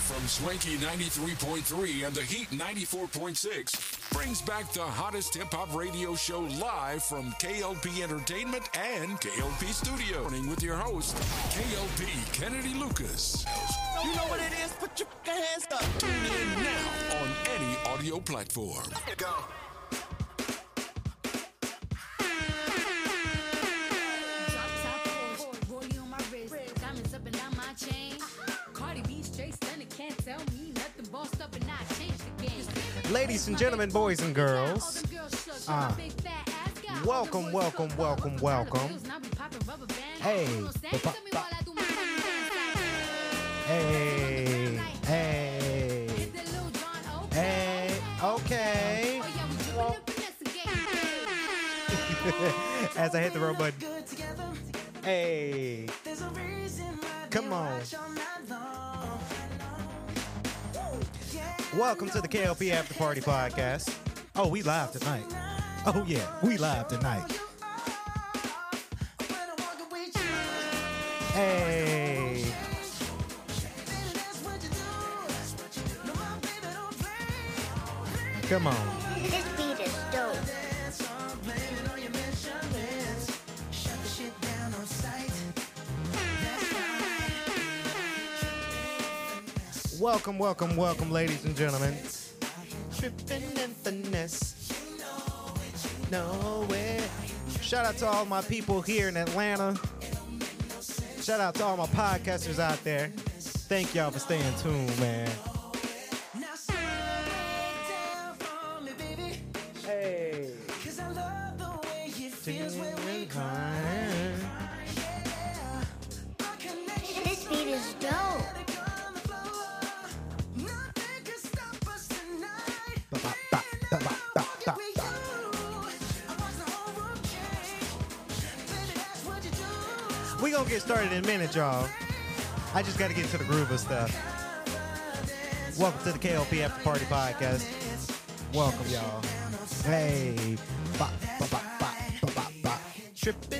from Swanky 93.3 and the Heat 94.6 brings back the hottest hip hop radio show live from KLP Entertainment and KLP Studio. Morning with your host, KLP Kennedy Lucas. You know what it is? Put your hands up. Tune in now on any audio platform. Go. Ladies and gentlemen, boys and girls, uh, welcome, welcome, welcome, welcome. Hey, Hey, hey, hey, okay. As I hit the road button. Hey, come on. Welcome to the KLP After Party Podcast. Oh, we live tonight. Oh, yeah, we live tonight. Hey. Come on. Welcome, welcome, welcome, ladies and gentlemen. Tripping in finesse. No way. Shout out to all my people here in Atlanta. Shout out to all my podcasters out there. Thank y'all for staying tuned, man. In y'all. I just gotta get to the groove of stuff. Welcome to the KLP After Party Podcast. Welcome, y'all. Hey, ba, ba, ba, ba, ba, ba. tripping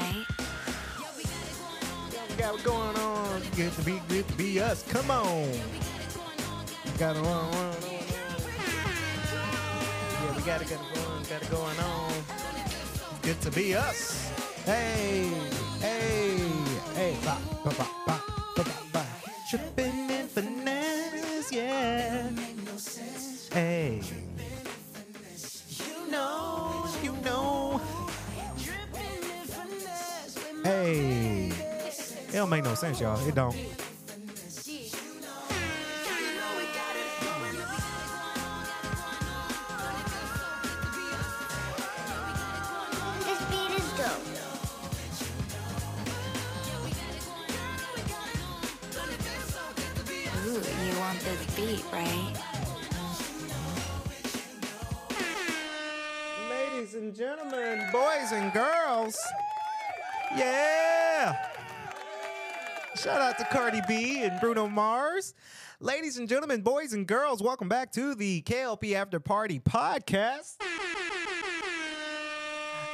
right? We got it going on. Good to be, good to be us. Come on. We got it on, on, on, on. Yeah, we got it, going, got it going on. Good to be us. Hey, hey, hey. Ba, ba, ba, ba, don't make no sense, y'all. It don't. To Cardi B and Bruno Mars. Ladies and gentlemen, boys and girls, welcome back to the KLP After Party podcast.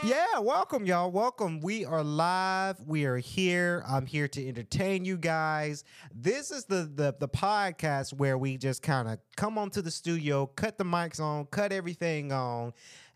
Yeah, welcome, y'all. Welcome. We are live. We are here. I'm here to entertain you guys. This is the the, the podcast where we just kind of come onto the studio, cut the mics on, cut everything on,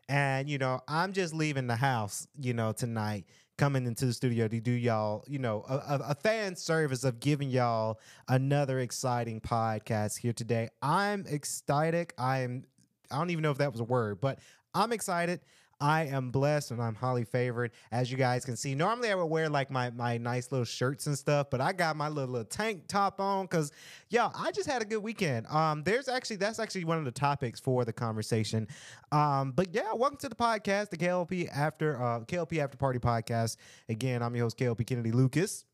and you know, I'm just leaving the house, you know, tonight, coming into the studio to do y'all, you know, a, a, fan service of giving y'all another exciting podcast here today. I'm ecstatic. I'm I don't even know if that was a word, but I'm excited. I am blessed and I'm highly favored. As you guys can see, normally I would wear like my my nice little shirts and stuff, but I got my little, little tank top on because yeah, I just had a good weekend. Um, there's actually that's actually one of the topics for the conversation. Um, but yeah, welcome to the podcast, the KLP after uh KLP after party podcast. Again, I'm your host KLP Kennedy Lucas.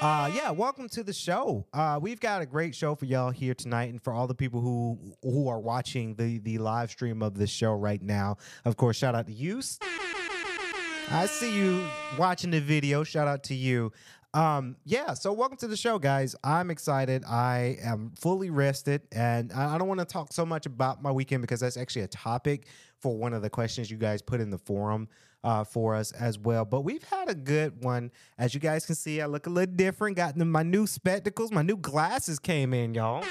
Uh yeah, welcome to the show. Uh we've got a great show for y'all here tonight and for all the people who who are watching the the live stream of this show right now. Of course, shout out to you. I see you watching the video. Shout out to you. Um yeah, so welcome to the show guys. I'm excited. I am fully rested and I I don't want to talk so much about my weekend because that's actually a topic for one of the questions you guys put in the forum uh, for us as well. But we've had a good one. As you guys can see, I look a little different. Got my new spectacles, my new glasses came in, y'all.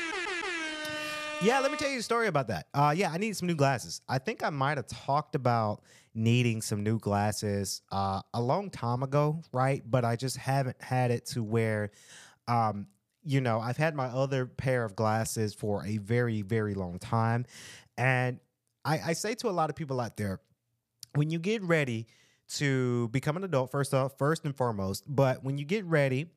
Yeah, let me tell you a story about that. Uh, yeah, I need some new glasses. I think I might have talked about needing some new glasses uh, a long time ago, right? But I just haven't had it to where, um, you know, I've had my other pair of glasses for a very, very long time. And I, I say to a lot of people out there, when you get ready to become an adult, first off, first and foremost, but when you get ready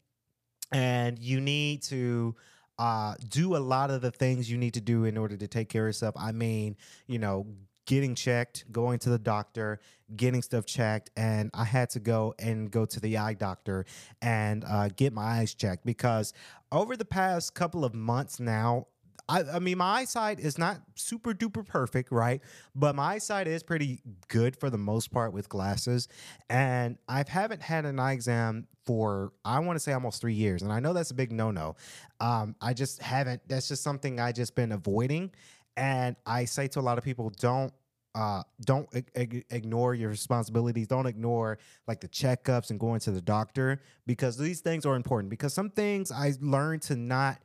and you need to uh, do a lot of the things you need to do in order to take care of yourself. I mean, you know, getting checked, going to the doctor, getting stuff checked, and I had to go and go to the eye doctor and uh, get my eyes checked because over the past couple of months now. I, I mean, my eyesight is not super duper perfect, right? But my eyesight is pretty good for the most part with glasses. And I haven't had an eye exam for, I want to say almost three years. And I know that's a big no no. Um, I just haven't, that's just something I just been avoiding. And I say to a lot of people, don't uh, don't ig- ig- ignore your responsibilities. Don't ignore like the checkups and going to the doctor because these things are important. Because some things I learned to not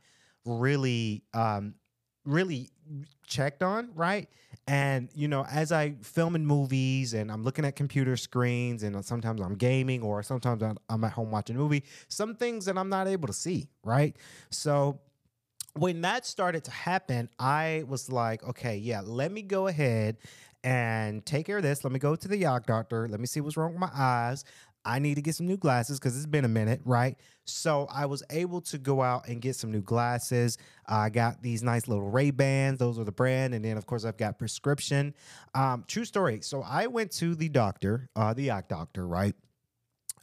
really, um, really checked on, right? And you know, as I film in movies and I'm looking at computer screens, and sometimes I'm gaming or sometimes I'm, at home watching a movie, some things that I'm not able to see, right? So when that started to happen, I was like, okay, yeah, let me go ahead and take care of this. Let me go to the eye doctor. Let me see what's wrong with my eyes. I need to get some new glasses because it's been a minute, right? So I was able to go out and get some new glasses. I got these nice little Ray Bans; those are the brand, and then of course I've got prescription. Um, true story. So I went to the doctor, uh, the eye doctor, right?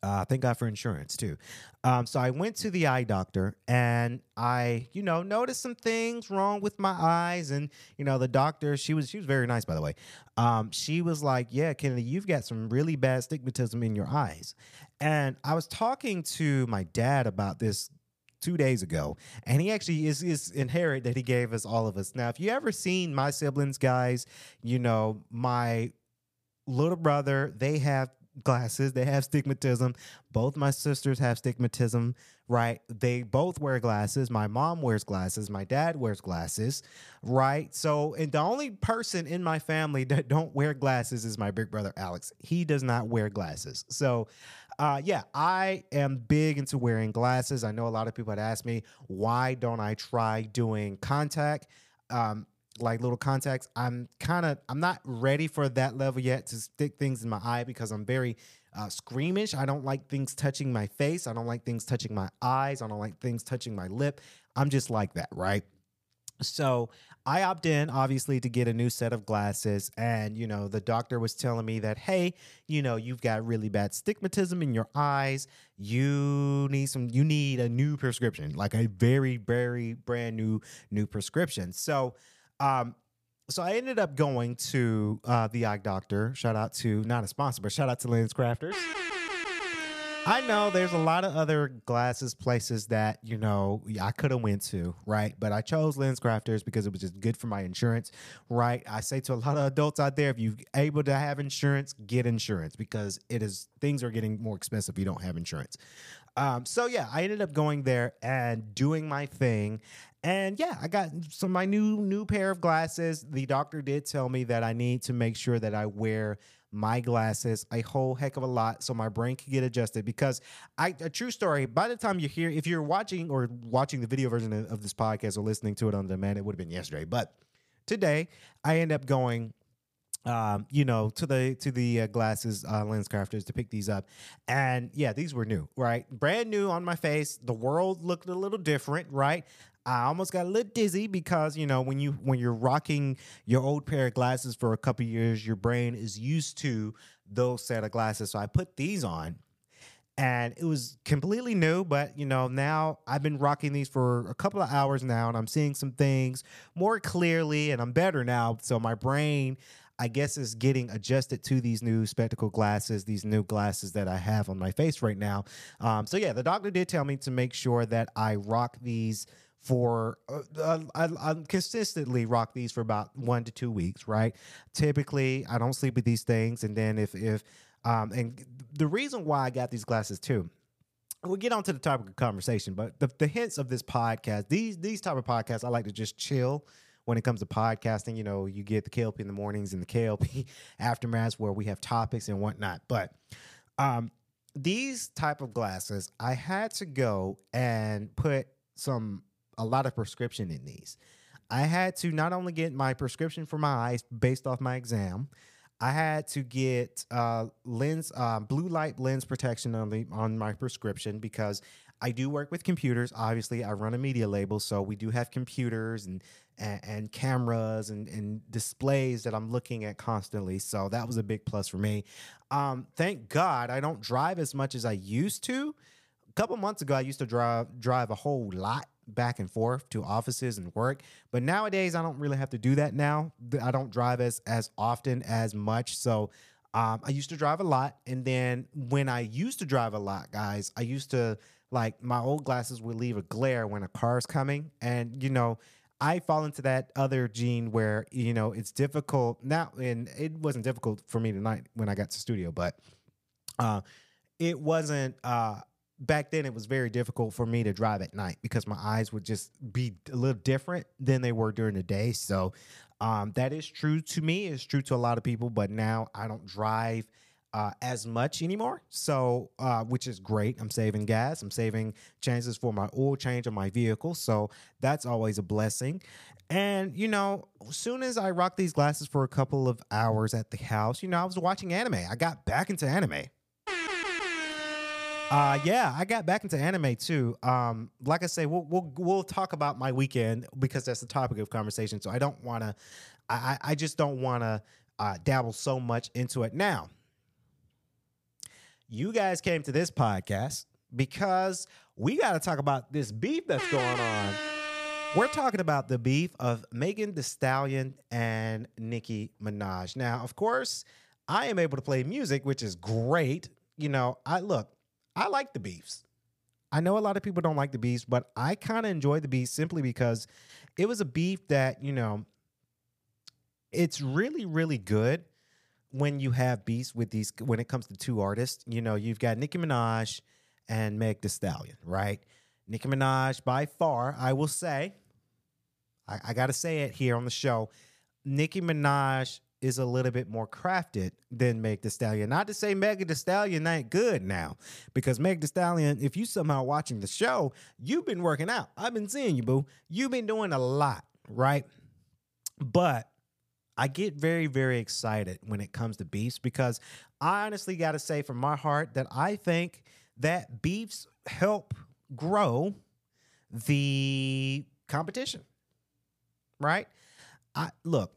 Uh, thank God for insurance too. Um, so I went to the eye doctor and I, you know, noticed some things wrong with my eyes. And you know, the doctor, she was she was very nice, by the way. Um, she was like, "Yeah, Kennedy, you've got some really bad stigmatism in your eyes." And I was talking to my dad about this two days ago, and he actually is is inherit that he gave us all of us. Now, if you ever seen my siblings, guys, you know my little brother, they have glasses, they have stigmatism. Both my sisters have stigmatism, right? They both wear glasses. My mom wears glasses, my dad wears glasses, right? So, and the only person in my family that don't wear glasses is my big brother Alex. He does not wear glasses. So, uh, yeah, I am big into wearing glasses. I know a lot of people had asked me, why don't I try doing contact? Um, like little contacts. I'm kind of I'm not ready for that level yet to stick things in my eye because I'm very uh, squeamish. I don't like things touching my face. I don't like things touching my eyes. I don't like things touching my lip. I'm just like that, right? So I opt in, obviously, to get a new set of glasses. And, you know, the doctor was telling me that, hey, you know, you've got really bad stigmatism in your eyes. You need some, you need a new prescription, like a very, very brand new, new prescription. So, um, so I ended up going to uh, the eye doctor. Shout out to not a sponsor, but shout out to Lens Crafters. I know there's a lot of other glasses places that you know I could have went to, right? But I chose Lens Crafters because it was just good for my insurance, right? I say to a lot of adults out there, if you're able to have insurance, get insurance because it is things are getting more expensive if you don't have insurance. Um, so yeah, I ended up going there and doing my thing, and yeah, I got some my new new pair of glasses. The doctor did tell me that I need to make sure that I wear my glasses a whole heck of a lot so my brain can get adjusted because I a true story by the time you're here if you're watching or watching the video version of, of this podcast or listening to it on demand it would have been yesterday but today I end up going um, you know, to the to the uh, glasses uh, lens crafters to pick these up, and yeah, these were new, right? Brand new on my face. The world looked a little different, right? I almost got a little dizzy because you know when you when you're rocking your old pair of glasses for a couple years, your brain is used to those set of glasses. So I put these on, and it was completely new but you know now i've been rocking these for a couple of hours now and i'm seeing some things more clearly and i'm better now so my brain i guess is getting adjusted to these new spectacle glasses these new glasses that i have on my face right now um, so yeah the doctor did tell me to make sure that i rock these for uh, uh, I, I consistently rock these for about one to two weeks right typically i don't sleep with these things and then if if um, and the reason why I got these glasses too, we'll get on to the topic of conversation, but the, the hints of this podcast, these these type of podcasts, I like to just chill when it comes to podcasting. You know, you get the KLP in the mornings and the KLP aftermaths where we have topics and whatnot. But um, these type of glasses, I had to go and put some a lot of prescription in these. I had to not only get my prescription for my eyes based off my exam, I had to get uh, lens, uh, blue light lens protection on the on my prescription because I do work with computers. Obviously, I run a media label, so we do have computers and and, and cameras and, and displays that I'm looking at constantly. So that was a big plus for me. Um, thank God I don't drive as much as I used to. A couple months ago, I used to drive drive a whole lot back and forth to offices and work. But nowadays, I don't really have to do that now. I don't drive as as often as much. So um, I used to drive a lot, and then when I used to drive a lot, guys, I used to like my old glasses would leave a glare when a car's coming, and you know. I fall into that other gene where you know it's difficult now, and it wasn't difficult for me tonight when I got to studio, but uh, it wasn't uh, back then it was very difficult for me to drive at night because my eyes would just be a little different than they were during the day. So um, that is true to me. It's true to a lot of people, but now I don't drive uh, as much anymore. So, uh, which is great. I'm saving gas. I'm saving chances for my oil change on my vehicle. So that's always a blessing. And you know, as soon as I rocked these glasses for a couple of hours at the house, you know, I was watching anime. I got back into anime. Uh, yeah, I got back into anime too. Um, like I say, we'll we'll we'll talk about my weekend because that's the topic of conversation. So I don't want to, I I just don't want to uh, dabble so much into it now. You guys came to this podcast because we got to talk about this beef that's going on. We're talking about the beef of Megan Thee Stallion and Nicki Minaj. Now, of course, I am able to play music, which is great. You know, I look, I like the beefs. I know a lot of people don't like the beefs, but I kind of enjoy the beef simply because it was a beef that, you know, it's really, really good when you have beefs with these, when it comes to two artists. You know, you've got Nicki Minaj and Meg Thee Stallion, right? Nicki Minaj, by far, I will say, I, I got to say it here on the show. Nicki Minaj is a little bit more crafted than Meg Thee Stallion. Not to say Meg Thee Stallion ain't good now, because Meg Thee Stallion, if you somehow watching the show, you've been working out. I've been seeing you, boo. You've been doing a lot, right? But I get very, very excited when it comes to beefs because I honestly got to say from my heart that I think that beefs help grow the competition, right? I look,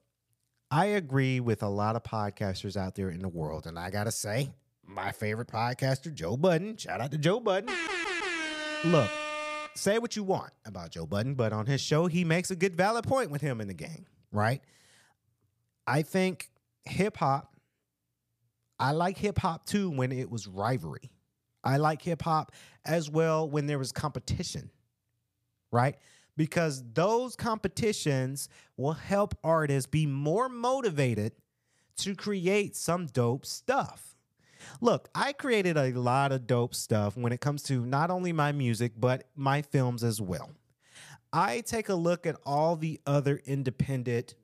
I agree with a lot of podcasters out there in the world. And I got to say, my favorite podcaster, Joe Budden, shout out to Joe Budden. Look, say what you want about Joe Budden, but on his show, he makes a good, valid point with him in the game, right? I think hip hop, I like hip hop too when it was rivalry. I like hip hop as well when there was competition, right? Because those competitions will help artists be more motivated to create some dope stuff. Look, I created a lot of dope stuff when it comes to not only my music, but my films as well. I take a look at all the other independent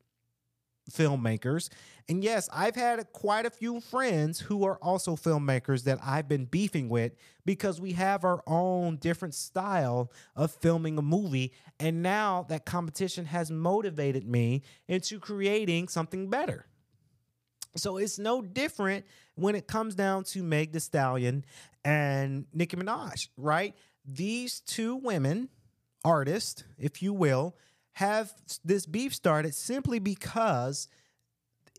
filmmakers. And yes, I've had quite a few friends who are also filmmakers that I've been beefing with because we have our own different style of filming a movie. And now that competition has motivated me into creating something better. So it's no different when it comes down to Meg Thee Stallion and Nicki Minaj, right? These two women, artists, if you will, have this beef started simply because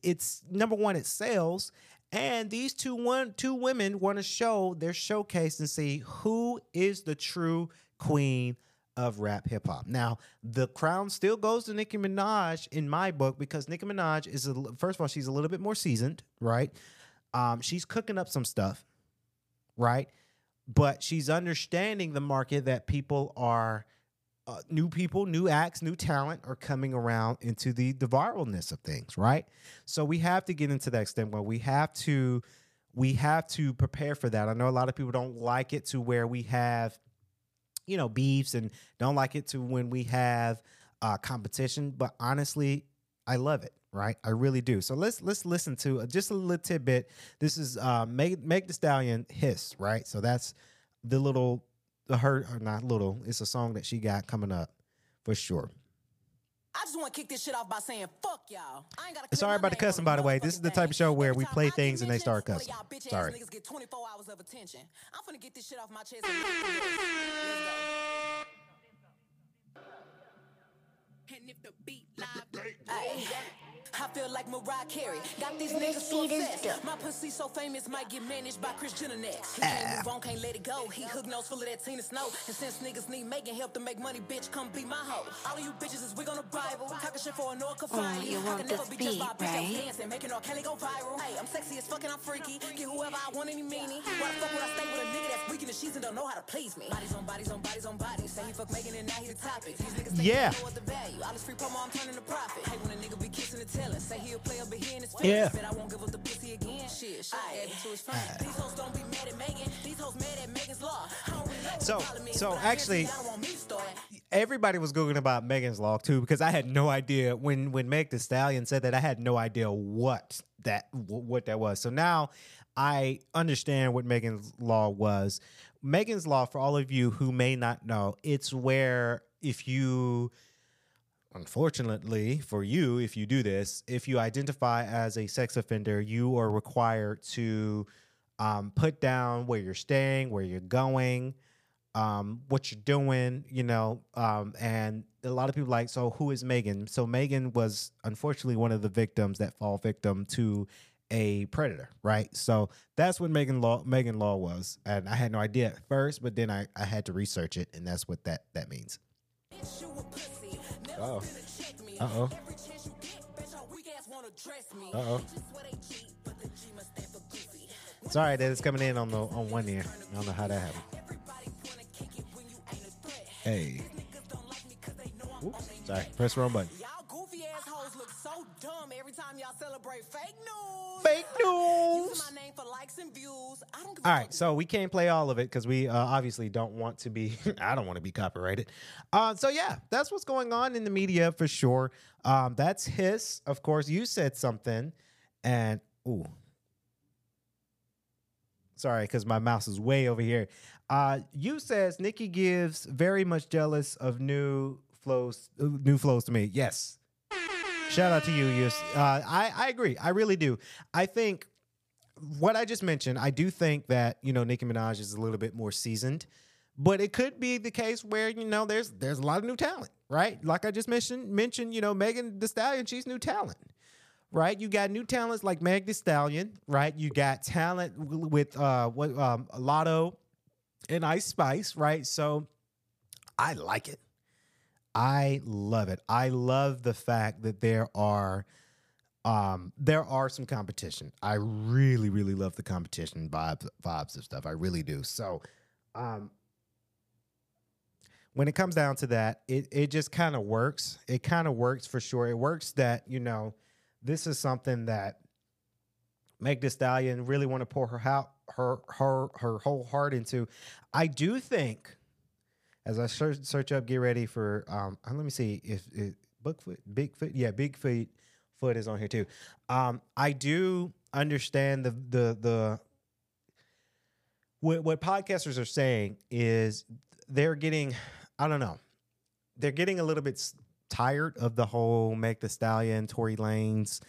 it's number one, it sells, and these two one two women want to show their showcase and see who is the true queen of rap hip hop. Now, the crown still goes to Nicki Minaj in my book because Nicki Minaj is a, first of all she's a little bit more seasoned, right? Um, she's cooking up some stuff, right? But she's understanding the market that people are uh, new people, new acts, new talent are coming around into the the viralness of things, right? So we have to get into that extent where we have to we have to prepare for that. I know a lot of people don't like it to where we have you know beefs and don't like it to when we have uh, competition, but honestly, I love it. Right, I really do. So let's let's listen to uh, just a little tidbit. This is uh, Meg Thee Stallion hiss. Right, so that's the little her or not little. It's a song that she got coming up for sure. I just want to kick this shit off by saying fuck y'all. I ain't gotta Sorry about the cussing, by the way. This is the type of show where we play things and they start cussing. Sorry. niggas get 24 hours of attention. I'm finna get this shit off my chest. and Let's go. And if the beat live, I feel like Mariah Carey. Got these niggas so beat obsessed. My pussy so famous, might get managed by Kris Jenner next. He can't ah. move on, can't let it go. He hook nose full of that Tina Snow. And since niggas need making help to make money, bitch, come be my hoe. All of you bitches is wig on the Bible. Talking shit for a no one can find I can never this be just by a beat, bitch right? dancing, making R. Kelly go viral. Hey, I'm sexy as fuck and I'm freaky. Get whoever I want any meanie. Why the fuck would I stay with a nigga that's weak in the sheets and don't know how to please me? Bodies on bodies on bodies on bodies. Say he fuck making and now he the topic. These niggas think Yeah. they know what the value. All this free promo, I'm turning to profit. Hey, when a nigga be kissing and telling, say he'll play up here in his face. Yeah. Said I won't give up the pussy again. Shit, shit, add it to his fame. These hoes don't be mad at Megan. These hoes mad at Megan's law. I don't really know what So- the problem is, so actually- guarantee I don't want me to start. Everybody was googling about Megan's Law too because I had no idea when when Meg Thee Stallion said that I had no idea what that what that was. So now I understand what Megan's Law was. Megan's Law, for all of you who may not know, it's where if you unfortunately for you, if you do this, if you identify as a sex offender, you are required to um, put down where you're staying, where you're going, um, what you're doing, you know. Um, and a lot of people like, so who is Megan? So Megan was unfortunately one of the victims that fall victim to a predator, right? So that's what Megan Law Megan Law was, and I had no idea at first, but then I, I had to research it, and that's what that that means. The G must stand for goofy. Sorry that it's coming in on the on one ear. I don't know how that happened. Hey, Oops, sorry, press the wrong button. Dumb every time y'all celebrate fake news. Fake news. Using my name for likes and views. I don't give All right, so we can't play all of it because we uh, obviously don't want to be. I don't want to be copyrighted. Uh, so yeah, that's what's going on in the media for sure. Um, that's his. Of course, you said something, and ooh, sorry, because my mouse is way over here. Uh, you says Nicki gives very much jealous of new flows. uh, New flows to me. Yes. Shout out to you, Yus. Uh, I I agree. I really do. I think what I just mentioned, I do think that you know Nicki Minaj is a little bit more seasoned, but it could be the case where you know there's there's a lot of new talent, right? Like I just mentioned, mentioned you know Megan Thee Stallion, she's new talent, right? You got new talents like Meg Thee Stallion, right? You got talent with uh what um Latto and Ice Spice, right? So I like it. I love it. I love the fact that there are um there are some competition. I really really love the competition vibes vibes of stuff. I really do. So um when it comes down to that it it just kind of works. It kind of works for sure. It works that you know this is something that Meg Thee Stallion really want to pour her out her her her whole heart into. I do think as i search, search up get ready for um uh, let me see if, if Bigfoot, Bigfoot, yeah, Bigfoot foot is on here too. Um, I do understand the the the what what podcasters are saying is they're getting, I don't know, they're getting a little bit tired of the whole Meg Thee Stallion, Tory Lanez,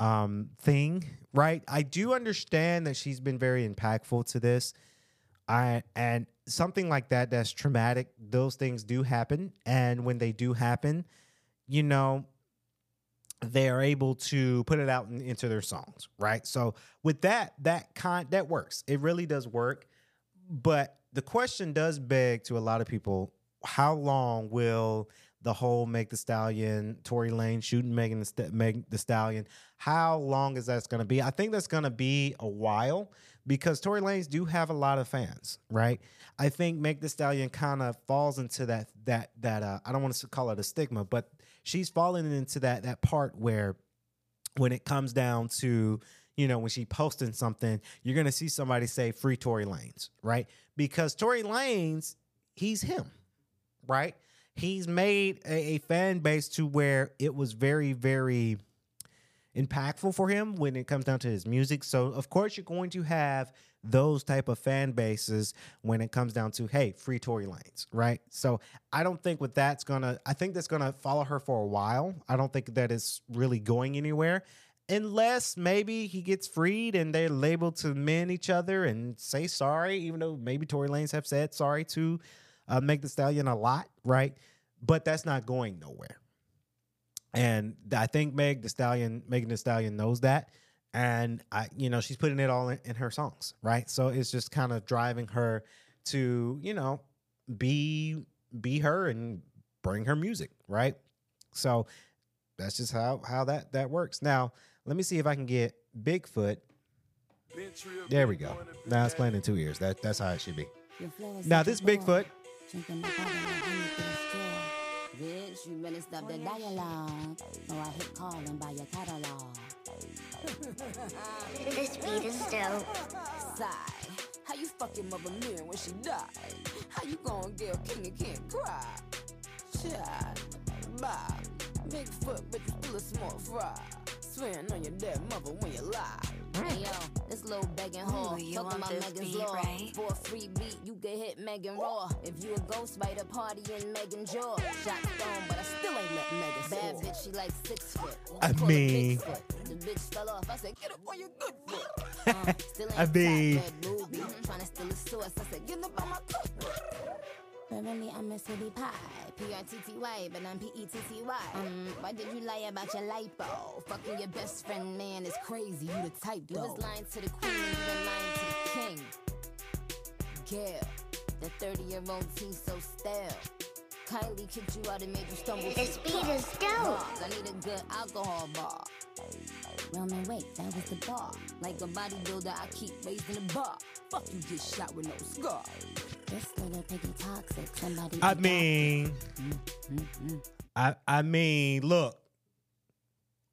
um, thing, right? I do understand that she's been very impactful to this. I and something like that that's traumatic, those things do happen. And when they do happen, you know, they are able to put it out in, into their songs, right? So with that, that kind that works. It really does work. But the question does beg to a lot of people: How long will the whole Meg Thee Stallion, Tory Lane shooting Megan the, St- Meg Thee Stallion? How long is that going to be? I think that's going to be a while because Tory Lanez do have a lot of fans, right? I think Meg Thee Stallion kind of falls into that that that uh, I don't want to call it a stigma, but she's falling into that that part where when it comes down to you know when she posting something you're gonna see somebody say free Tory Lanez right because Tory Lanez he's him right he's made a, a fan base to where it was very very impactful for him when it comes down to his music. So of course you're going to have those type of fan bases when it comes down to hey free Tory Lanez right? So i don't think what that's gonna i think that's gonna follow her for a while. I don't think that is really going anywhere unless maybe he gets freed and they're labeled to mend each other and say sorry even though maybe Tory Lanez have said sorry to uh, Meg Thee Stallion a lot right? But that's not going nowhere and I think Meg Thee Stallion, Megan Thee Stallion knows that. And I, you know, she's putting it all in, in her songs, right? So it's just kind of driving her to, you know, be be her and bring her music, right? So that's just how how that that works. Now, let me see if I can get Bigfoot. There we go. Now it's playing in two ears. That that's how it should be. Now this Bigfoot. Bitch, you better stop the dialogue. Or I hit call calling by your catalog. This beat is dope. Sigh. How you fucking mother mirror when she died? How you gonna get a king and can't cry? Child, bye. Bigfoot, but you still a small fry. Swearing on your dead mother when you lie. Hey yo, this little begging whore. Ooh, you Talking about Megan's beat, law. right? For a free beat, you get hit Megan Raw. If you a ghost fighter, party in Megan jaw. Shot stone, but I still ain't let Megan Bad bitch, she like six foot. I mean- Bigfoot. The bitch fell off. I said, get up on your good foot. Uh, still ain't I mean- fat, red booby. Trying to steal a source. I said, get up on my cookbook. But really, I'm a city pie. P-R-T-T-Y, but I'm P-E-T-T-Y. Um, why did you lie about your lipo? Fucking your best friend, man, is crazy. You the type, though. You was lying to the queen and you been lying to the king. Gail, the 30-year-old seems so stale. Kylie kicked you out and made you stumble. The speed is dope. Dogs, I need a good alcohol bar. Roman, wait, that was the bar. Like a bodybuilder, I keep raising the bar. Fuck you, get shot with no scar. This little piggy toxic. Somebody. I mean, I I mean, look,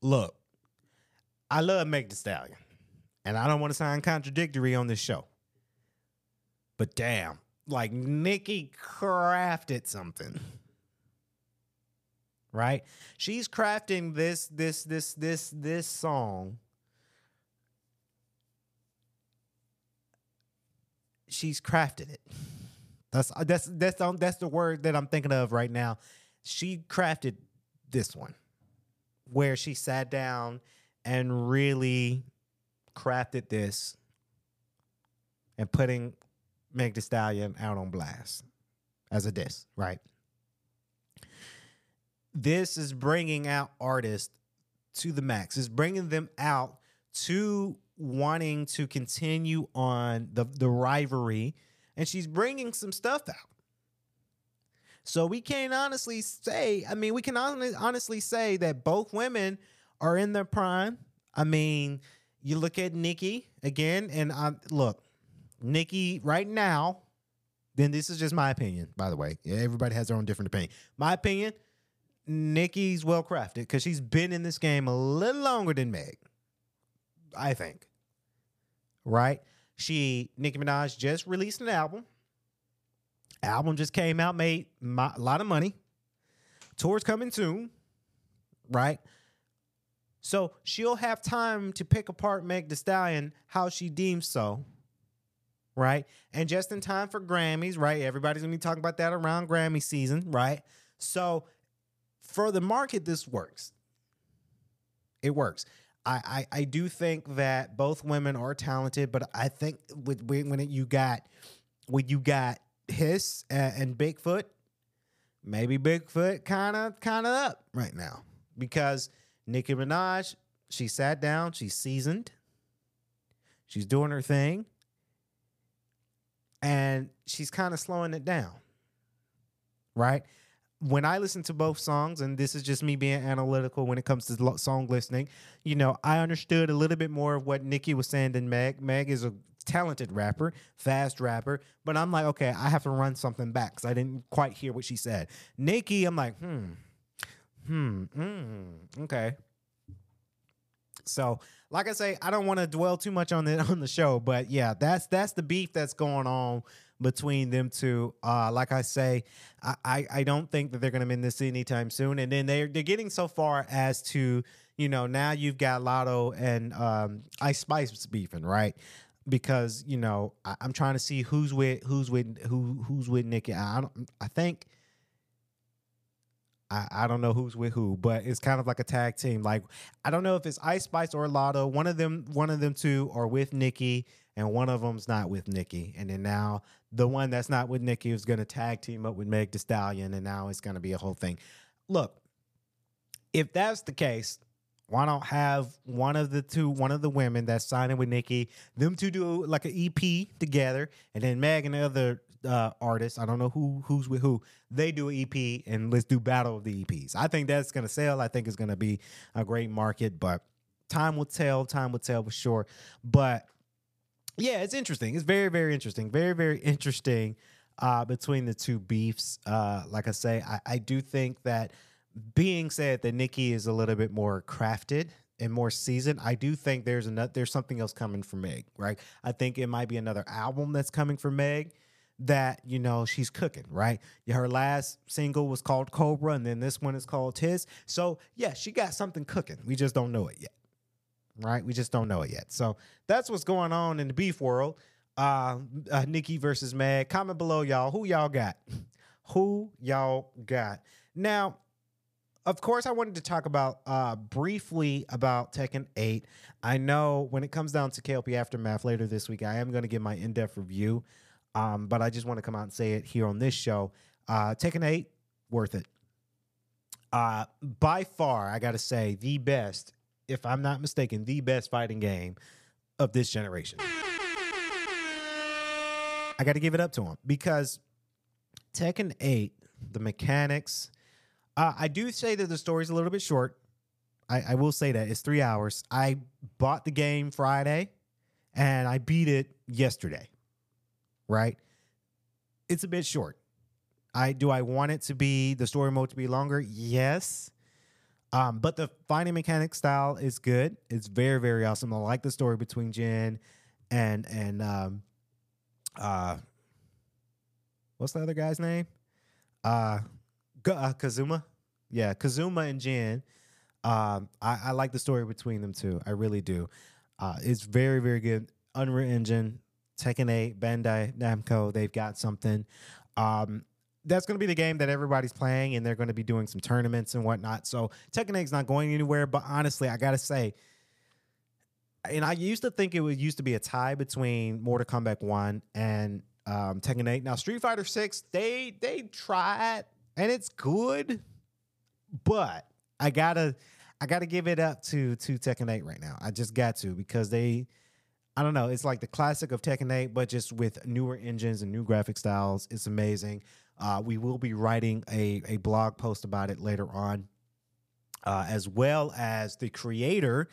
look. I love Meg Thee Stallion, and I don't want to sound contradictory on this show, but damn, like Nicki crafted something, right? She's crafting this this this this this song. She's crafted it. That's that's that's um, that's the word that I'm thinking of right now. She crafted this one, where she sat down and really crafted this, and putting Meg Thee Stallion out on blast as a diss, right? This is bringing out artists to the max. It's bringing them out to wanting to continue on the the rivalry and she's bringing some stuff out. So we can honestly say, I mean, we can hon- honestly say that both women are in their prime. I mean, you look at Nicki again, and I look, Nicki right now. Then this is just my opinion, by the way. Everybody has their own different opinion. My opinion, Nicki's well crafted because she's been in this game a little longer than Meg. I think. Right? She Nicki Minaj just released an album. Album just came out, made my, a lot of money. Tour's coming soon, right? So she'll have time to pick apart Meg Thee Stallion how she deems so, right? And just in time for Grammys, right? Everybody's gonna be talking about that around Grammy season, right? So for the market, this works. It works. I, I I do think that both women are talented, but I think with when it, you got when you got Hiss and, and Bigfoot, maybe Bigfoot kind of kind of up right now because Nicki Minaj she sat down, she's seasoned, she's doing her thing, and she's kind of slowing it down, right? When I listen to both songs, and this is just me being analytical when it comes to song listening, you know, I understood a little bit more of what Nicki was saying than Meg. Meg is a talented rapper, fast rapper, but I'm like, okay, I have to run something back because I didn't quite hear what she said. Nicki, I'm like, hmm, hmm, mm, okay. So, like I say, I don't want to dwell too much on it on the show, but yeah, that's that's the beef that's going on between them two. Uh, like I say, I, I, I don't think that they're gonna win this anytime soon. And then they're they're getting so far as to, you know, now you've got Latto and um Ice Spice beefing, right? Because, you know, I, I'm trying to see who's with who's with who who's with Nicki. I don't I think I, I don't know who's with who, but it's kind of like a tag team. Like I don't know if it's Ice Spice or Latto. One of them, one of them two are with Nicki, and one of them's not with Nicki. And then now the one that's not with Nicki is going to tag team up with Meg Thee Stallion, and now it's going to be a whole thing. Look, if that's the case, why don't have one of the two, one of the women that's signing with Nicki, them two do like an EP together, and then Meg and the other uh, artists, I don't know who who's with who, they do an EP, and let's do battle of the EPs. I think that's gonna sell. I think it's gonna be a great market, but time will tell. Time will tell for sure. But yeah, it's interesting. It's very, very interesting. Very, very interesting uh, between the two beefs. Uh, like I say, I, I do think that being said that Nicki is a little bit more crafted and more seasoned, I do think there's another there's something else coming for Meg, right? I think it might be another album that's coming for Meg that you know she's cooking, right? Her last single was called Cobra, and then this one is called Hiss. So yeah, she got something cooking. We just don't know it yet right? We just don't know it yet. So that's what's going on in the beef world. Uh, uh Nicki versus Meg. Comment below, y'all. Who y'all got? Who y'all got? Now, of course, I wanted to talk about uh briefly about Tekken 8. I know when it comes down to KLP Aftermath later this week, I am going to give my in-depth review. Um, but I just want to come out and say it here on this show. Uh Tekken 8, worth it. Uh, by far, I gotta say, the best if I'm not mistaken, the best fighting game of this generation. I got to give it up to him because Tekken 8, the mechanics, uh, I do say that the story's a little bit short. I, I will say that it's three hours. I bought the game Friday and I beat it yesterday, right? It's a bit short. I do I want it to be the story mode to be longer? Yes. Um, but the fighting mechanic style is good. It's very, very awesome. I like the story between Jin and and um, uh, what's the other guy's name? Uh, uh Kazuma. Yeah, Kazuma and Jin. Um, I, I like the story between them too. I really do. Uh, it's very, very good. Unreal Engine, Tekken 8, Bandai Namco, they've got something. Um, that's going to be the game that everybody's playing, and they're going to be doing some tournaments and whatnot. So Tekken 8's not going anywhere. But honestly, I got to say, and I used to think it was used to be a tie between Mortal Kombat 1 and um, Tekken 8. Now Street Fighter 6, they they tried and it's good, but I gotta I gotta give it up to to Tekken 8 right now. I just got to because they I don't know, it's like the classic of Tekken 8, but just with newer engines and new graphic styles. It's amazing. Uh, we will be writing a, a blog post about it later on, uh, as well as the creator.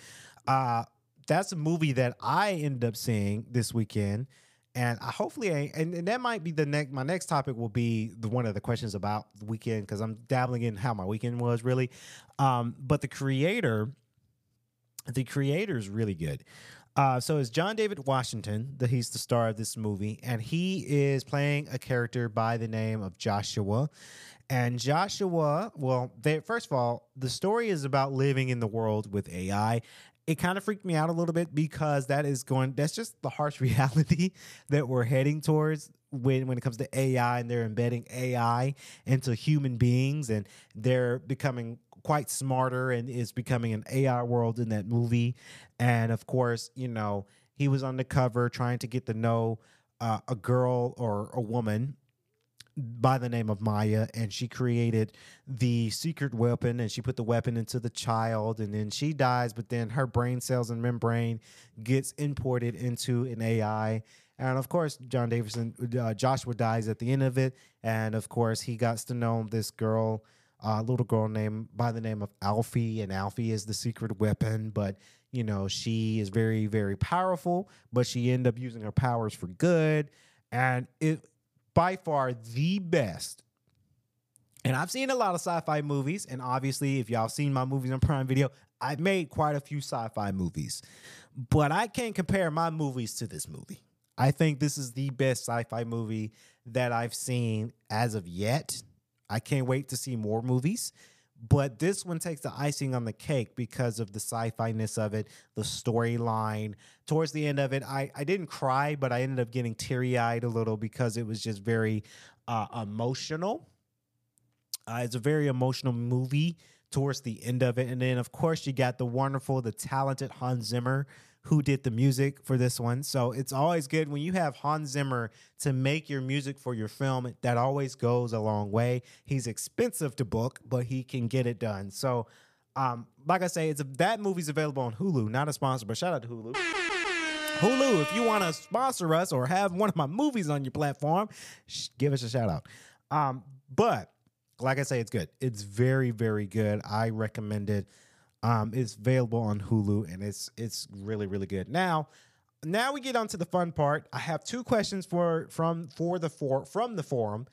Uh, that's a movie that I ended up seeing this weekend, and I hopefully, I, and, and that might be the next. My next topic will be the, one of the questions about the weekend because I'm dabbling in how my weekend was really. Um, but the creator, the creator is really good. Uh, so it's John David Washington that he's the star of this movie, and he is playing a character by the name of Joshua. And Joshua, well, they, first of all, the story is about living in the world with AI. It kind of freaked me out a little bit because that is going. That's just the harsh reality that we're heading towards when when it comes to AI, and they're embedding AI into human beings, and they're becoming quite smarter and is becoming an AI world in that movie. And of course, you know, he was undercover trying to get to know uh, a girl or a woman by the name of Maya, and she created the secret weapon, and she put the weapon into the child, and then she dies, but then her brain cells and membrane gets imported into an AI. And of course, John Davison, uh, Joshua dies at the end of it, and of course, he got to know this girl, a little girl named by the name of Alphie, and Alphie is the secret weapon, but you know she is very, very powerful, but she ended up using her powers for good, and it by far the best. And I've seen a lot of sci-fi movies, and obviously, if y'all seen my movies on Prime Video, I've made quite a few sci-fi movies. But I can't compare my movies to this movie. I think this is the best sci-fi movie that I've seen as of yet. I can't wait to see more movies. But this one takes the icing on the cake because of the sci-fi ness of it, the storyline. Towards the end of it, I, I didn't cry, but I ended up getting teary-eyed a little because it was just very uh, emotional. Uh, it's a very emotional movie towards the end of it. And then, of course, you got the wonderful, the talented Hans Zimmer who did the music for this one. So it's always good when you have Hans Zimmer to make your music for your film. That always goes a long way. He's expensive to book, but he can get it done. So, um, like I say, it's a, that movie's available on Hulu. Not a sponsor, but shout out to Hulu. Hulu, if you want to sponsor us or have one of my movies on your platform, sh- give us a shout out. Um, but like I say, it's good. It's very, very good. I recommend it. Um, it's available on Hulu and it's it's really, really good. Now, now we get on to the fun part. I have two questions for from for the for from the forum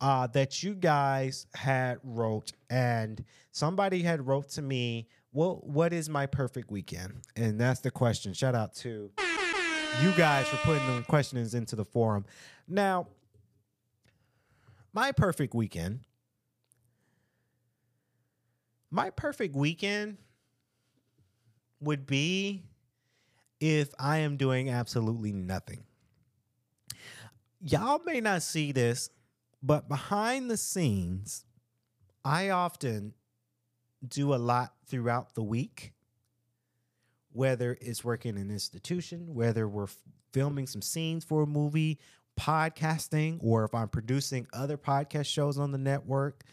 uh, that you guys had wrote, and somebody had wrote to me. Well, what is my perfect weekend? And that's the question. Shout out to you guys for putting the questions into the forum. Now, my perfect weekend. My perfect weekend would be if I am doing absolutely nothing. Y'all may not see this, but behind the scenes, I often do a lot throughout the week, whether it's working in an institution, whether we're f- filming some scenes for a movie, podcasting, or if I'm producing other podcast shows on the network,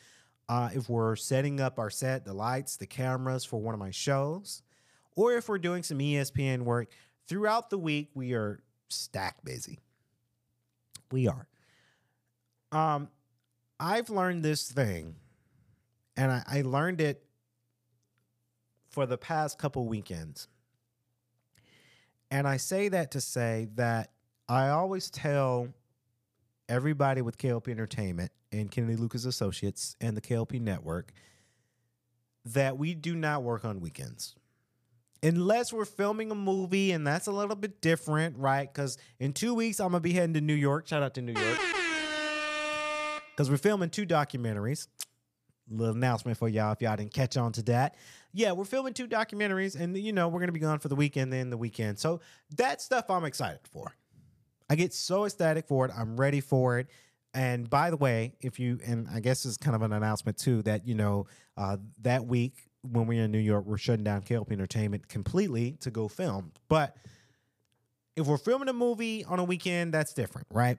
uh, if we're setting up our set, the lights, the cameras for one of my shows, or if we're doing some ESPN work throughout the week, we are stack busy. We are. Um, I've learned this thing, and I, I learned it for the past couple weekends. And I say that to say that I always tell everybody with KLP Entertainment and Kennedy Lucas Associates and the KLP Network that we do not work on weekends. Unless we're filming a movie, and that's a little bit different, right? Because in two weeks, I'm going to be heading to New York. Shout out to New York. Because we're filming two documentaries. Little announcement for y'all if y'all didn't catch on to that. Yeah, we're filming two documentaries, and you know, we're going to be gone for the weekend, then the weekend. So that stuff I'm excited for. I get so ecstatic for it. I'm ready for it. And by the way, if you and I guess it's kind of an announcement too that you know uh, that week when we're in New York, we're shutting down KLP Entertainment completely to go film. But if we're filming a movie on a weekend, that's different, right?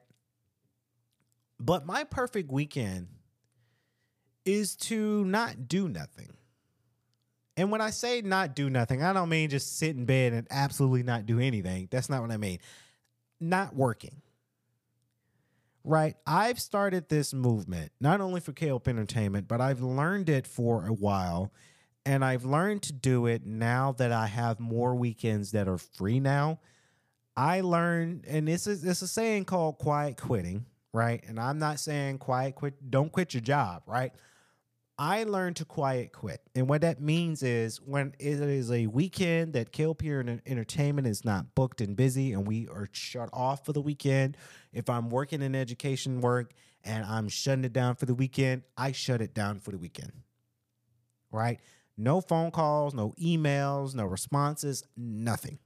But my perfect weekend is to not do nothing. And when I say not do nothing, I don't mean just sit in bed and absolutely not do anything. That's not what I mean. Not working. Right? I've started this movement, not only for KLP Entertainment, but I've learned it for a while. And I've learned to do it now that I have more weekends that are free now. I learned, and this is it's a saying called quiet quitting, right? And I'm not saying quiet quit, don't quit your job, right? I learned to quiet quit. And what that means is when it is a weekend that KLP Enter- Entertainment is not booked and busy and we are shut off for the weekend, if I'm working in education work and I'm shutting it down for the weekend, I shut it down for the weekend. Right? No phone calls, no emails, no responses, nothing.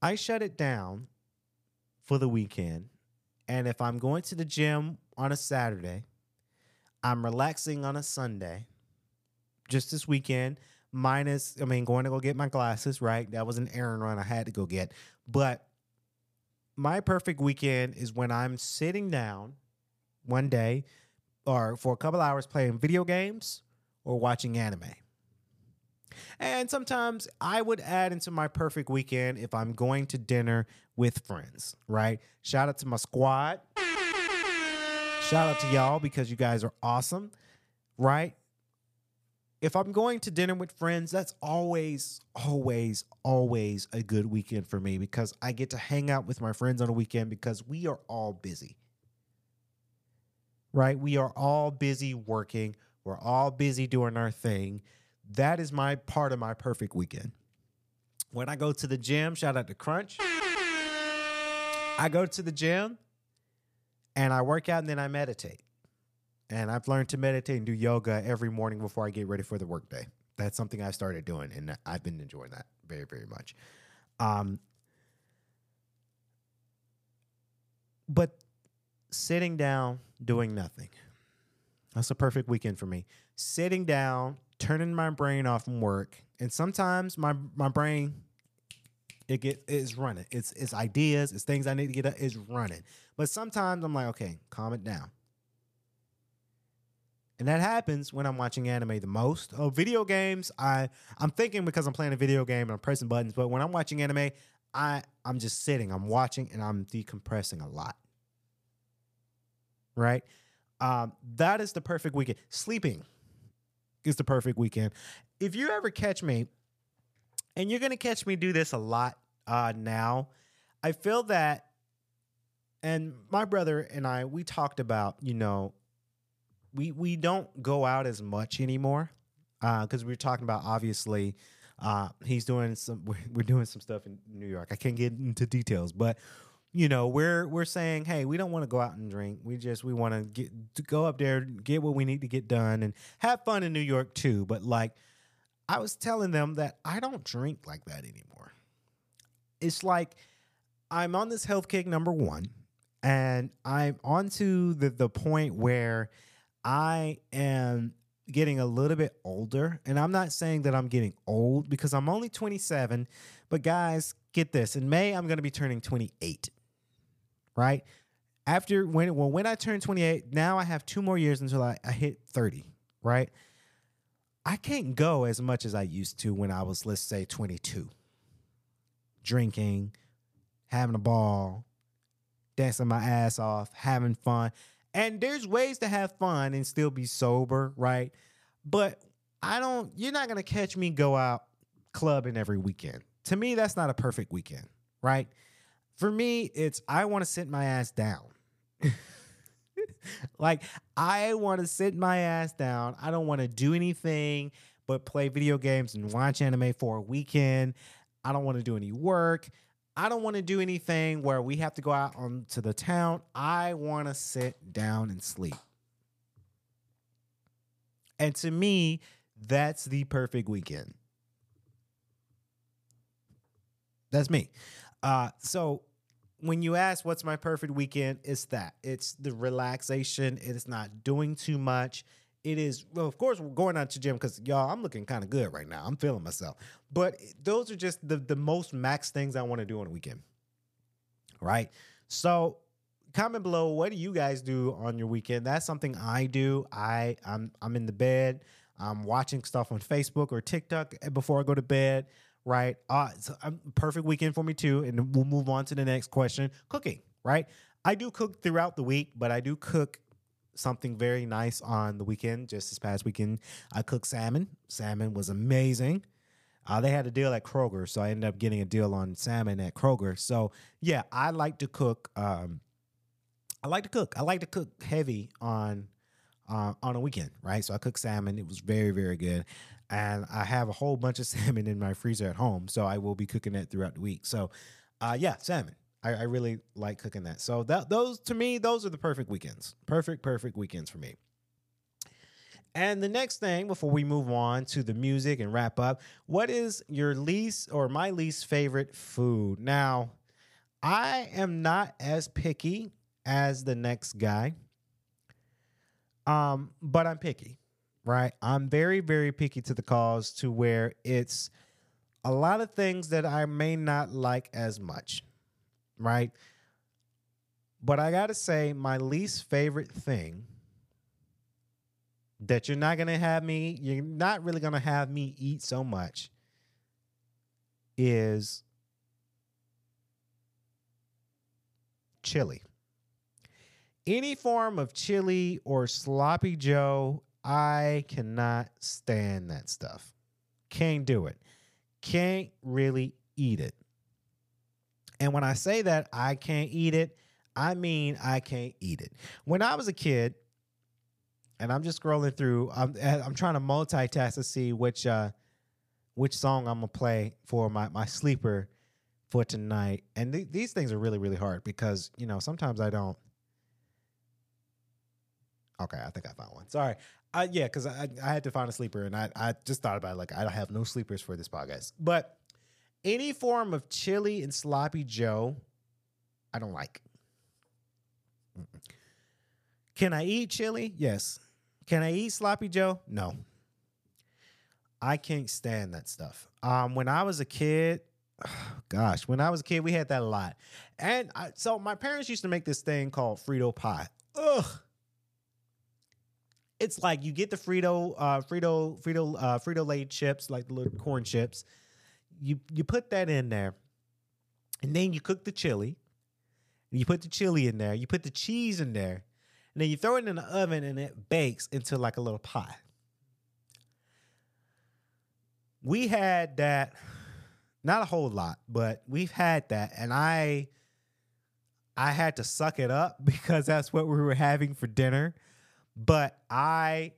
I shut it down for the weekend. And if I'm going to the gym on a Saturday, I'm relaxing on a Sunday, just this weekend. Minus, I mean, going to go get my glasses. Right, that was an errand run I had to go get. But my perfect weekend is when I'm sitting down one day or for a couple hours playing video games or watching anime. And sometimes I would add into my perfect weekend if I'm going to dinner with friends, right? Shout out to my squad. Shout out to y'all because you guys are awesome, right? If I'm going to dinner with friends, that's always, always, always a good weekend for me because I get to hang out with my friends on a weekend because we are all busy, right? We are all busy working, we're all busy doing our thing. That is my part of my perfect weekend. When I go to the gym, shout out to Crunch. I go to the gym and I work out and then I meditate. And I've learned to meditate and do yoga every morning before I get ready for the workday. That's something I started doing and I've been enjoying that very, very much. Um, but sitting down, doing nothing. That's a perfect weekend for me. Sitting down, turning my brain off from work, and sometimes my my brain it get is running. It's it's ideas, it's things I need to get. Up, it's running, but sometimes I'm like, okay, calm it down. And that happens when I'm watching anime the most. Oh, video games, I I'm thinking because I'm playing a video game and I'm pressing buttons, but when I'm watching anime, I I'm just sitting, I'm watching and I'm decompressing a lot. Right? Um, that is the perfect weekend. Sleeping is the perfect weekend. If you ever catch me, and you're gonna catch me do this a lot uh, now, I feel that, and my brother and I, we talked about, you know, we we don't go out as much anymore because we are talking about obviously. Uh, he's doing some. We're doing some stuff in New York. I can't get into details, but you know we're we're saying hey we don't want to go out and drink. We just we want to get to go up there get what we need to get done and have fun in new york too. But like i was telling them that i don't drink like that anymore. It's like i'm on this health kick number one and i'm on to the, the point where i am getting a little bit older. And i'm not saying that i'm getting old because i'm only 27 but guys get this. In may i'm going to be turning 28 right? After when well, when I turn 28, now I have two more years until I, I hit 30, right? I can't go as much as I used to when I was, let's say, 22. Drinking, having a ball, dancing my ass off, having fun. And there's ways to have fun and still be sober, right? But I don't, you're not gonna catch me go out clubbing every weekend. To me, that's not a perfect weekend, right? For me, it's I want to sit my ass down. like I want to sit my ass down. I don't want to do anything but play video games and watch anime for a weekend. I don't want to do any work. I don't want to do anything where we have to go out onto the town. I want to sit down and sleep. And to me, that's the perfect weekend. That's me. Uh, so when you ask what's my perfect weekend, it's that. It's the relaxation. It is not doing too much. It is, well, of course, we're going out to gym because y'all, I'm looking kind of good right now. I'm feeling myself. But those are just the, the most max things I want to do on a weekend. Right? So comment below what do you guys do on your weekend? That's something I do. I I'm I'm in the bed. I'm watching stuff on Facebook or TikTok before I go to bed right? Uh, a perfect weekend for me too. And we'll move on to the next question cooking, right? I do cook throughout the week, but I do cook something very nice on the weekend. Just this past weekend, I cooked salmon. Salmon was amazing. Uh, they had a deal at Kroger, so I ended up getting a deal on salmon at Kroger. So yeah, I like to cook. Um, I like to cook. I like to cook heavy on uh, on a weekend, right? So I cooked salmon. It was very very good and I have a whole bunch of salmon in my freezer at home, so I will be cooking that throughout the week. So, uh, yeah, salmon. I, I really like cooking that. So that those to me, those are the perfect weekends. Perfect, perfect weekends for me. And the next thing, before we move on to the music and wrap up, what is your least or my least favorite food? Now, I am not as picky as the next guy. Um, but I'm picky, right? I'm very, very picky to the cause to where it's a lot of things that I may not like as much, right? But I gotta say, my least favorite thing that you're not gonna have me, you're not really gonna have me eat so much is chili. Any form of chili or sloppy Joe, I cannot stand that stuff. Can't do it. Can't really eat it. And when I say that I can't eat it, I mean I can't eat it. When I was a kid, and I'm just scrolling through, I'm I'm trying to multitask to see which uh which song I'm gonna play for my my sleeper for tonight. And th- these things are really really hard because you know sometimes I don't. Okay, I think I found one. Sorry. Uh, yeah, because I, I had to find a sleeper, and I, I just thought about it, like I don't have no sleepers for this podcast. But any form of chili and sloppy Joe, I don't like. Mm-mm. Can I eat chili? Yes. Can I eat sloppy Joe? No. I can't stand that stuff. Um, when I was a kid, gosh, when I was a kid, we had that a lot. And I, so my parents used to make this thing called Frito pie. Ugh. It's like you get the Frito, uh, Frito, Frito, uh, Frito Lay chips, like the little corn chips. You you put that in there, and then you cook the chili. You put the chili in there. You put the cheese in there, and then you throw it in the oven, and it bakes into like a little pie. We had that, not a whole lot, but we've had that, and I, I had to suck it up because that's what we were having for dinner. But I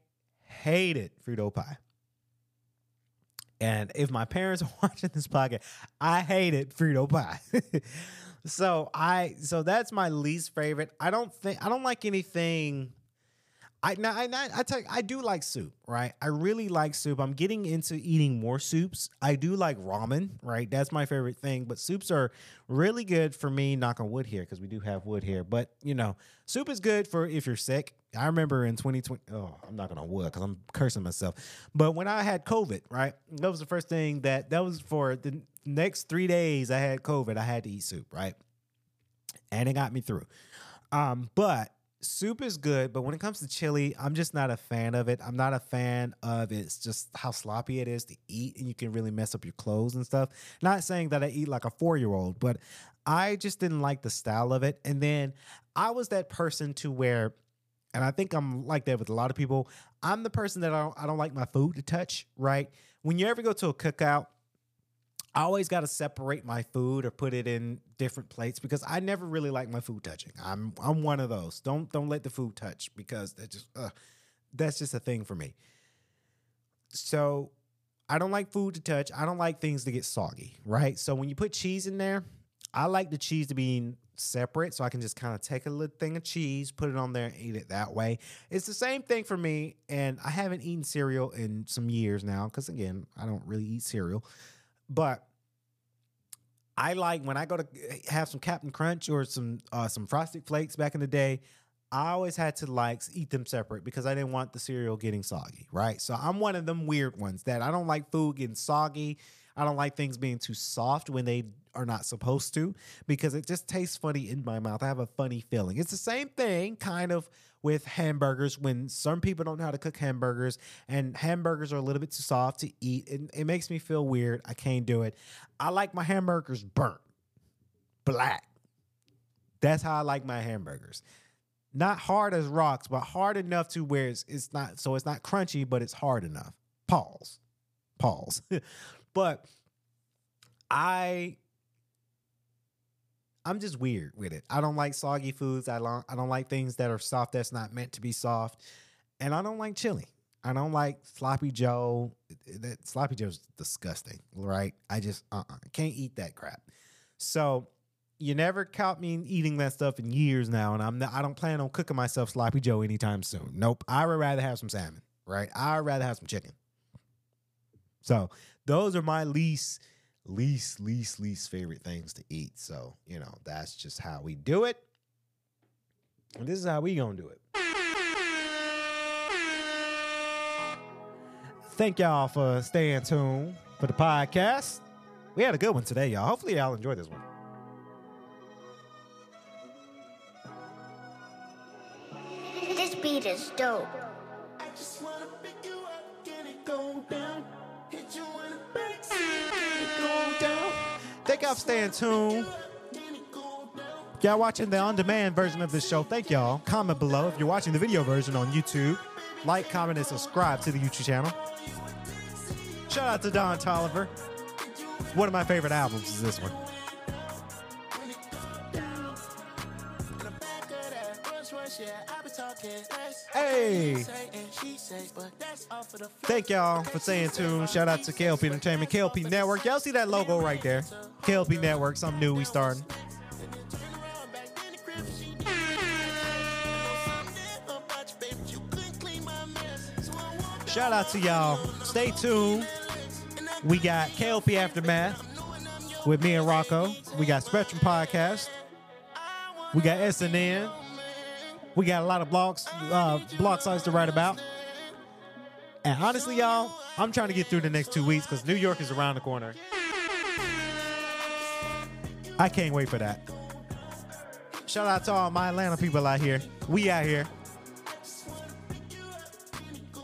hated Frito pie. And if my parents are watching this podcast, I hated Frito pie. so I so that's my least favorite. I don't think I don't like anything. I now I I, tell you, I do like soup, right? I really like soup. I'm getting into eating more soups. I do like ramen, right? That's my favorite thing. But soups are really good for me. Knock on wood here because we do have wood here. But you know, soup is good for if you're sick. I remember in 2020. Oh, I'm not gonna wood because I'm cursing myself. But when I had COVID, right? That was the first thing that that was for the next three days. I had COVID. I had to eat soup, right? And it got me through. Um, but soup is good, but when it comes to chili, I'm just not a fan of it. I'm not a fan of it's just how sloppy it is to eat, and you can really mess up your clothes and stuff. Not saying that I eat like a four year old, but I just didn't like the style of it. And then I was that person to where, and I think I'm like that with a lot of people. I'm the person that I don't, I don't like my food to touch. Right? When you ever go to a cookout, I always got to separate my food or put it in different plates because I never really like my food touching. I'm I'm one of those. Don't don't let the food touch because that just uh, that's just a thing for me. So I don't like food to touch. I don't like things to get soggy, right? So when you put cheese in there, I like the cheese to be separate so I can just kind of take a little thing of cheese, put it on there, and eat it that way. It's the same thing for me, and I haven't eaten cereal in some years now because again, I don't really eat cereal. But I like when I go to have some Captain Crunch or some uh, some Frosted Flakes back in the day. I always had to like eat them separate because I didn't want the cereal getting soggy, right? So I'm one of them weird ones that I don't like food getting soggy. I don't like things being too soft when they are not supposed to because it just tastes funny in my mouth. I have a funny feeling. It's the same thing kind of with hamburgers when some people don't know how to cook hamburgers and hamburgers are a little bit too soft to eat. It, it makes me feel weird. I can't do it. I like my hamburgers burnt, black. That's how I like my hamburgers. Not hard as rocks, but hard enough to where it's, it's not so it's not crunchy, but it's hard enough. Pause. Pause. but I I'm just weird with it. I don't like soggy foods. I don't I don't like things that are soft that's not meant to be soft. And I don't like chili. I don't like sloppy joe. That sloppy joe's disgusting, right? I just uh-uh, can't eat that crap. So you never caught me eating that stuff in years now, and I'm not, I don't plan on cooking myself sloppy joe anytime soon. Nope. I would rather have some salmon, right? I'd rather have some chicken. So those are my least, least, least, least favorite things to eat. So, you know, that's just how we do it. And this is how we gonna do it. Thank y'all for staying tuned for the podcast. We had a good one today, y'all. Hopefully y'all enjoy this one. This beat is dope. Y'all for staying tuned. Y'all watching the on-demand version of this show. Thank y'all. Comment below if you're watching the video version on YouTube. Like, comment, and subscribe to the YouTube channel. Shout out to Don Toliver. One of my favorite albums is this one. Hey! Thank y'all for staying tuned. Shout out to KLP Entertainment, KLP Network. Y'all see that logo right there? KLP Network, something new we starting. Shout out to y'all. Stay tuned. We got KLP Aftermath with me and Rocco. We got Spectrum Podcast. We got SNN. We got a lot of blogs, uh, blog sites to write about. And honestly, y'all, I'm trying to get through the next two weeks because New York is around the corner. I can't wait for that. Shout out to all my Atlanta people out here. We out here.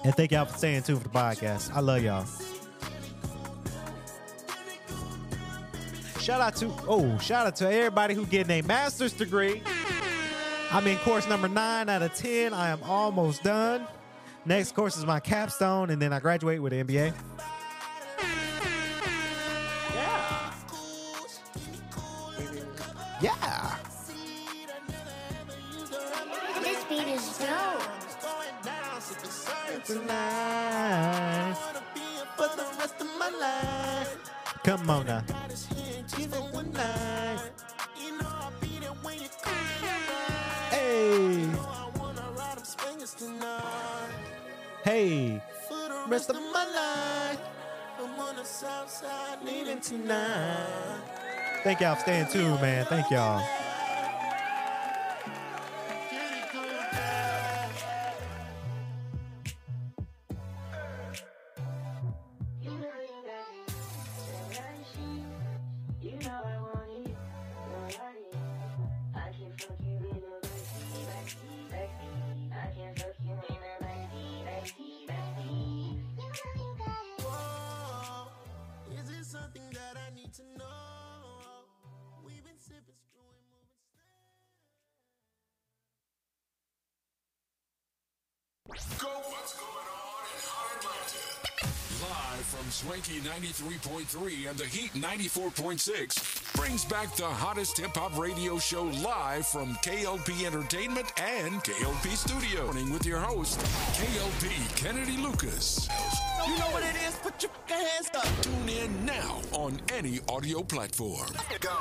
And thank y'all for staying tuned for the podcast. I love y'all. Shout out to oh, shout out to everybody who getting a master's degree. I'm in course number nine out of ten. I am almost done. Next course is my capstone, and then I graduate with an MBA. Yeah. Yeah. This beat is dope. Tonight. For the rest of my life. Come on now. Hey. Hey. Rest of my life. I'm on the south side leaving tonight. Thank y'all for staying tuned, man. Thank y'all. Go what's going on in Hot Atlanta. Live from Swanky 93.3 and the Heat 94.6 brings back the hottest hip hop radio show live from KLP Entertainment and KLP Studio. Morning with your host, KLP Kennedy Lucas. You know what it is? Put your hands up. Tune in now on any audio platform. Go.